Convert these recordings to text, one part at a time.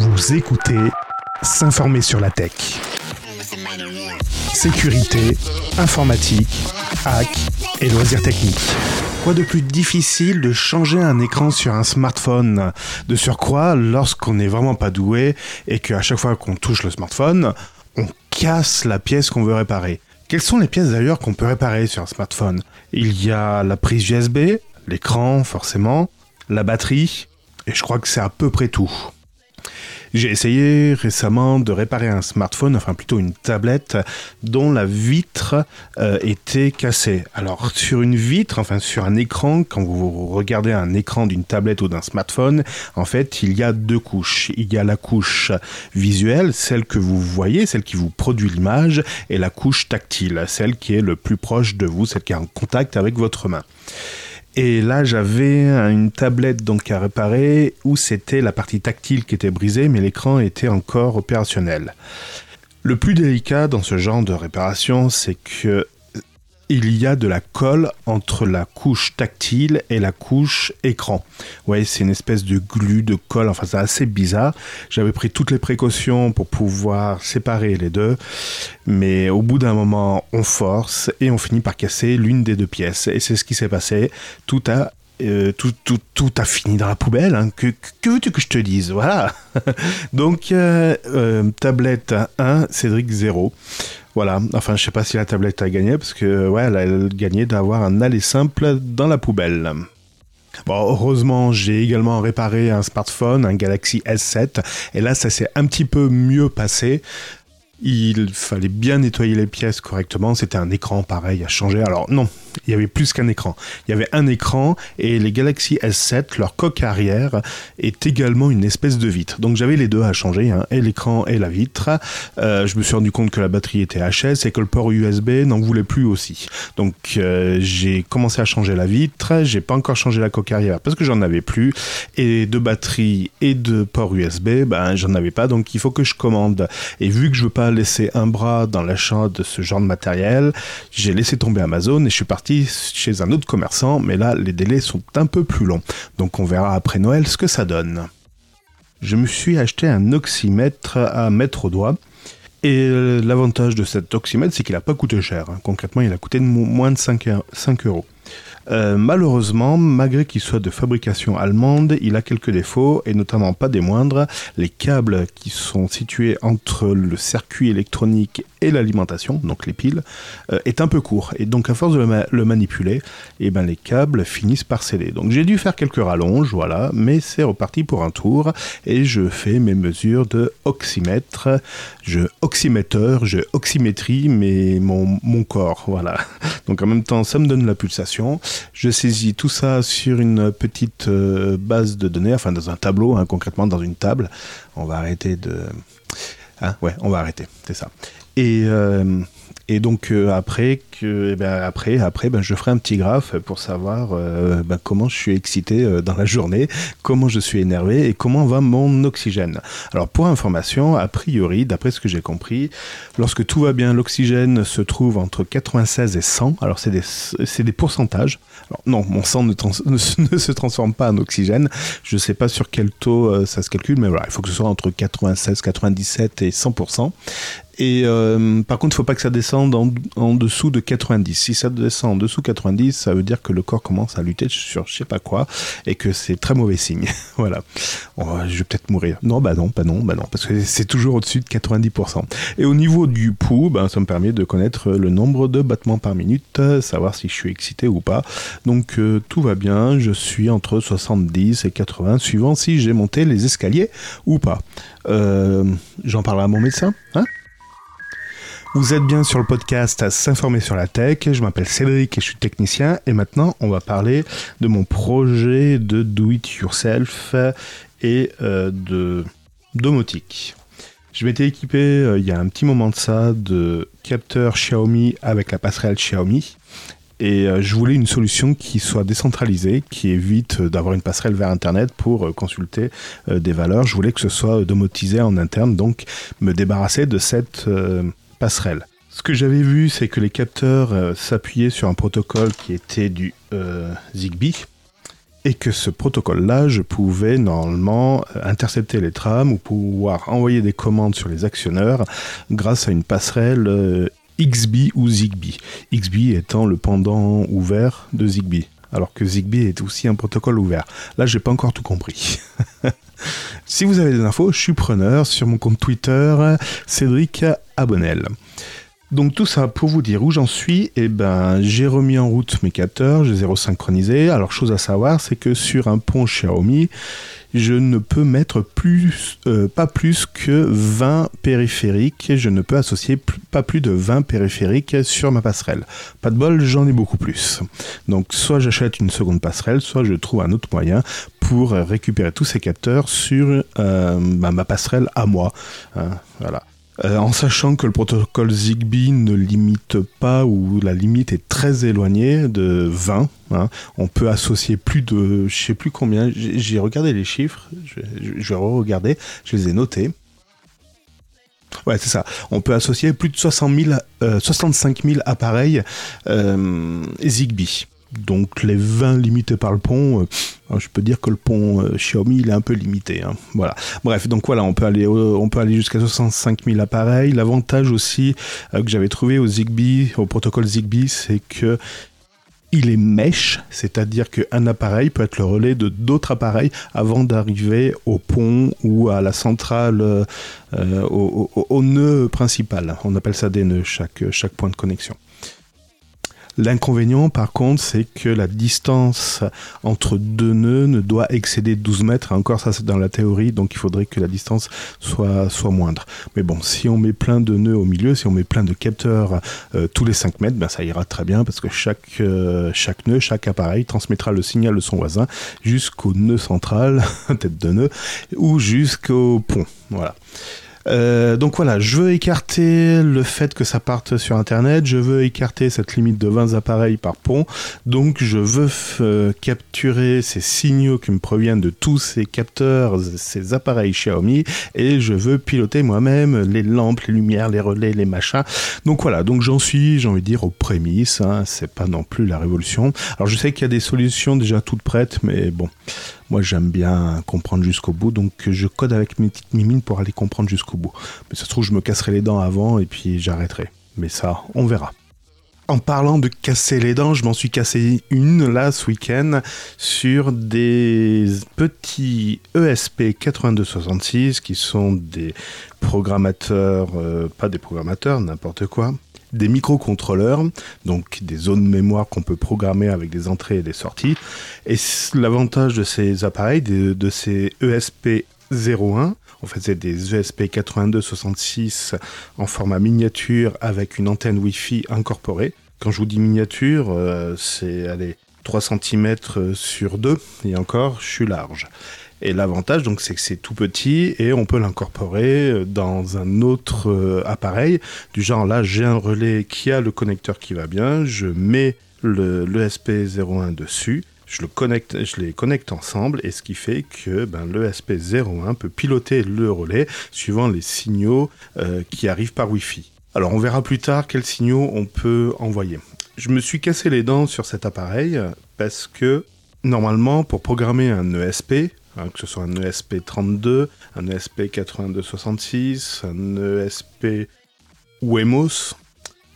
Vous écoutez S'informer sur la tech. Sécurité, informatique, hack et loisirs techniques. Quoi de plus difficile de changer un écran sur un smartphone De surcroît, lorsqu'on n'est vraiment pas doué et qu'à chaque fois qu'on touche le smartphone, on casse la pièce qu'on veut réparer. Quelles sont les pièces d'ailleurs qu'on peut réparer sur un smartphone? Il y a la prise USB, l'écran forcément, la batterie, et je crois que c'est à peu près tout. J'ai essayé récemment de réparer un smartphone, enfin plutôt une tablette, dont la vitre euh, était cassée. Alors sur une vitre, enfin sur un écran, quand vous regardez un écran d'une tablette ou d'un smartphone, en fait il y a deux couches. Il y a la couche visuelle, celle que vous voyez, celle qui vous produit l'image, et la couche tactile, celle qui est le plus proche de vous, celle qui est en contact avec votre main. Et là, j'avais une tablette donc à réparer où c'était la partie tactile qui était brisée, mais l'écran était encore opérationnel. Le plus délicat dans ce genre de réparation, c'est que il y a de la colle entre la couche tactile et la couche écran. Ouais, c'est une espèce de glu, de colle, enfin c'est assez bizarre. J'avais pris toutes les précautions pour pouvoir séparer les deux, mais au bout d'un moment, on force et on finit par casser l'une des deux pièces. Et c'est ce qui s'est passé. Tout a euh, tout, a fini dans la poubelle. Hein. Que, veux-tu que je te dise? Voilà. Donc, euh, euh, tablette 1, Cédric 0. Voilà, enfin je sais pas si la tablette a gagné parce que ouais, elle a gagné d'avoir un aller simple dans la poubelle. Bon, heureusement, j'ai également réparé un smartphone, un Galaxy S7, et là, ça s'est un petit peu mieux passé. Il fallait bien nettoyer les pièces correctement. C'était un écran pareil à changer. Alors non, il y avait plus qu'un écran. Il y avait un écran et les Galaxy S7, leur coque arrière est également une espèce de vitre. Donc j'avais les deux à changer, hein, et l'écran et la vitre. Euh, je me suis rendu compte que la batterie était HS et que le port USB n'en voulait plus aussi. Donc euh, j'ai commencé à changer la vitre. J'ai pas encore changé la coque arrière parce que j'en avais plus. Et de batterie et de port USB, ben j'en avais pas. Donc il faut que je commande. Et vu que je veux pas laisser un bras dans l'achat de ce genre de matériel, j'ai laissé tomber Amazon et je suis parti chez un autre commerçant, mais là, les délais sont un peu plus longs. Donc on verra après Noël ce que ça donne. Je me suis acheté un oxymètre à mettre au doigt. Et euh, l'avantage de cet oxymètre, c'est qu'il n'a pas coûté cher. Hein. Concrètement, il a coûté moins de 5 euros. Euh, malheureusement, malgré qu'il soit de fabrication allemande, il a quelques défauts, et notamment pas des moindres. Les câbles qui sont situés entre le circuit électronique et l'alimentation, donc les piles, euh, est un peu court. Et donc à force de le, manipuler, eh ben, les câbles finissent par céder. Donc j'ai dû faire quelques rallonges, voilà, mais c'est reparti pour un tour, et je fais mes mesures de oxymètre. Je oxyméteur, je oxymétrie mais mon, mon corps, voilà. Donc en même temps, ça me donne la pulsation. Je saisis tout ça sur une petite euh, base de données, enfin dans un tableau, hein, concrètement dans une table. On va arrêter de... Hein, ouais, on va arrêter, c'est ça. Et, euh, et donc euh, après, eh ben, après, après ben, je ferai un petit graphe pour savoir euh, ben, comment je suis excité euh, dans la journée, comment je suis énervé et comment va mon oxygène. Alors pour information, a priori, d'après ce que j'ai compris, lorsque tout va bien, l'oxygène se trouve entre 96 et 100. Alors c'est des, des pourcentages. Non, mon sang ne, se transforme pas en oxygène. Je ne sais pas sur quel taux ça se calcule, mais voilà, il faut que ce soit entre 96, 97 et 100%. Et euh, par contre, il ne faut pas que ça descende en, dessous de 90. Si ça descend en dessous de 90, ça veut dire que le corps commence à lutter sur je sais pas quoi et que c'est très mauvais signe. voilà. je vais peut-être mourir. Non, bah non, bah non, bah non, parce que c'est toujours au-dessus de 90%. Et au niveau du pouls, bah, ça me permet de connaître le nombre de battements par minute, savoir si je suis excité ou pas. Donc euh, tout va bien, je suis entre 70 et 80, suivant si j'ai monté les escaliers ou pas. Euh, j'en parle à mon médecin, hein? Vous êtes bien sur le podcast à s'informer sur la tech. Je m'appelle Cédric et je suis technicien. Et maintenant, on va parler de mon projet de do it yourself et euh, de domotique. Je m'étais équipé euh, il y a un petit moment de ça de capteurs Xiaomi avec la passerelle Xiaomi. Et euh, je voulais une solution qui soit décentralisée, qui évite d'avoir une passerelle vers Internet pour consulter des valeurs. Je voulais que ce soit domotisé en interne, donc me débarrasser de cette Ce que j'avais vu, c'est que les capteurs euh, s'appuyaient sur un protocole qui était du euh, Zigbee. et que ce protocole-là, je pouvais normalement euh, intercepter les trams ou pouvoir envoyer des commandes sur les actionneurs grâce à une passerelle XB ou Zigbee. XB étant le pendant ouvert de Zigbee, alors que Zigbee est aussi un protocole ouvert. Là, j'ai pas encore tout compris. si vous avez des infos, je suis preneur sur mon compte Twitter Cédric Abonnel. Donc tout ça pour vous dire où j'en suis, eh ben j'ai remis en route mes capteurs, je les ai resynchronisés. Alors chose à savoir, c'est que sur un pont Xiaomi, je ne peux mettre plus, euh, pas plus que 20 périphériques. Je ne peux associer pas plus de 20 périphériques sur ma passerelle. Pas de bol, j'en ai beaucoup plus. Donc soit j'achète une seconde passerelle, soit je trouve un autre moyen pour récupérer tous ces capteurs sur euh, ma passerelle à moi. Hein, voilà. Euh, en sachant que le protocole Zigbee ne limite pas ou la limite est très éloignée de 20. Hein. On peut associer plus de, je sais plus combien, j'ai regardé les chiffres, je, vais re-regarder, je les ai notés. Ouais, c'est ça. On peut associer plus de 60 65 000 appareils euh, Zigbee. Donc les 20 limités par le pont, euh, je peux dire que le pont euh, Xiaomi est un peu limité. Hein. Voilà. Bref, donc voilà, on peut aller, aller jusqu'à 65 000 appareils. L'avantage aussi euh, que j'avais trouvé au Zigbee, au protocole Zigbee, c'est que il est mesh, c'est-à-dire qu'un appareil peut être le relais de d'autres appareils avant d'arriver au pont ou à la centrale, au, nœud principal. On appelle ça des nœuds, chaque point de connexion. L'inconvénient, par contre, c'est que la distance entre deux nœuds ne doit excéder 12 mètres. Encore, ça, c'est dans la théorie, donc il faudrait que la distance soit, soit moindre. Mais bon, si on met plein de nœuds au milieu, si on met plein de capteurs euh, tous les 5 mètres, ben, ça ira très bien parce que chaque, euh, chaque nœud, chaque appareil transmettra le signal de son voisin jusqu'au nœud central, tête de nœud, ou jusqu'au pont. Voilà. Euh, donc voilà, je veux écarter le fait que ça parte sur Internet, je veux écarter cette limite de 20 appareils par pont, donc je veux euh, capturer ces signaux qui me proviennent de tous ces capteurs, ces appareils Xiaomi, et je veux piloter moi-même les lampes, les lumières, les relais, les machins. Donc voilà, donc j'en suis, j'ai envie de dire, aux prémices, hein, c'est pas non plus la révolution. Alors je sais qu'il y a des solutions déjà toutes prêtes, mais bon... Moi, j'aime bien comprendre jusqu'au bout, donc je code avec mes petites mimines pour aller comprendre jusqu'au bout. Mais ça se trouve, je me casserai les dents avant et puis j'arrêterai. Mais ça, on verra. En parlant de casser les dents, je m'en suis cassé une là ce week-end sur des petits ESP 8266 qui sont des programmateurs, euh, pas des programmateurs, n'importe quoi, des microcontrôleurs, donc des zones mémoire qu'on peut programmer avec des entrées et des sorties. Et l'avantage de ces appareils, de, ces ESP 01, en fait c'est des ESP 8266 en format miniature avec une antenne Wi-Fi incorporée. Quand je vous dis miniature, euh, c'est 3 cm sur 2 et encore, je suis large. Et l'avantage, donc, c'est que c'est tout petit et on peut l'incorporer euh, dans un autre euh, appareil. Du genre, là, j'ai un relais qui a le connecteur qui va bien, je mets le, l'ESP01 dessus, je, le connecte, je les connecte ensemble et ce qui fait que ben, l'ESP01 peut piloter le relais suivant les signaux euh, qui arrivent par Wi-Fi. Alors on verra plus tard quels signaux on peut envoyer. Je me suis cassé les dents sur cet appareil parce que normalement pour programmer un ESP, Hein, que ce soit un ESP32, un ESP8266, un ESP Wemos.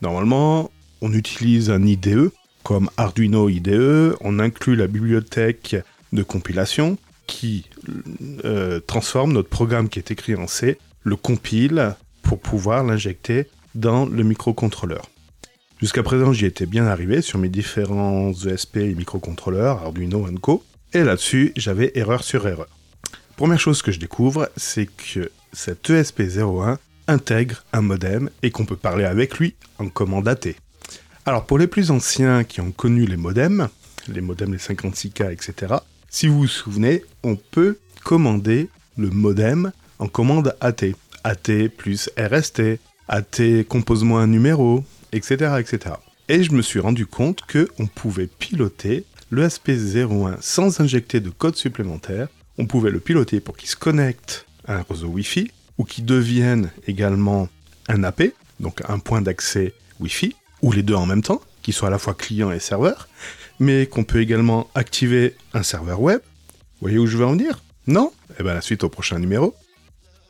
Normalement, on utilise un IDE comme Arduino IDE, on inclut la bibliothèque de compilation qui euh, transforme notre programme qui est écrit en C, le compile pour pouvoir l'injecter dans le microcontrôleur. Jusqu'à présent, j'y étais bien arrivé sur mes différents ESP et microcontrôleurs, Arduino Co. Et là-dessus, j'avais erreur sur erreur. Première chose que je découvre, c'est que cet ESP01 intègre un modem et qu'on peut parler avec lui en commande AT. Alors pour les plus anciens qui ont connu les modems, les modems les 56K, etc., si vous vous souvenez, on peut commander le modem en commande AT. AT plus RST, AT compose-moi un numéro, etc., etc. Et je me suis rendu compte qu'on pouvait piloter le SP01 sans injecter de code supplémentaire. On pouvait le piloter pour qu'il se connecte à un réseau Wi-Fi ou qu'il devienne également un AP, donc un point d'accès Wi-Fi, ou les deux en même temps, qui soit à la fois client et serveur. mais qu'on peut également activer un serveur web. Vous voyez où je veux en venir? Non? Eh bien la suite au prochain numéro.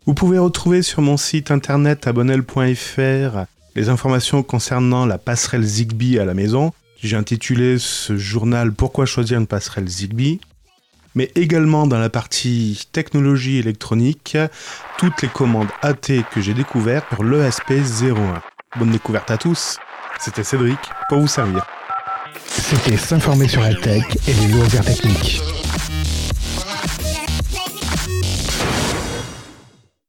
Vous pouvez retrouver sur mon site internet abonnel.fr les informations concernant la passerelle Zigbee à la maison. J'ai intitulé ce journal Pourquoi choisir une passerelle Zigbee mais également dans la partie technologie électronique, toutes les commandes AT que j'ai découvertes pour l'ESP01. Bonne découverte à tous, c'était Cédric pour vous servir. C'était s'informer sur la tech et les loisirs techniques.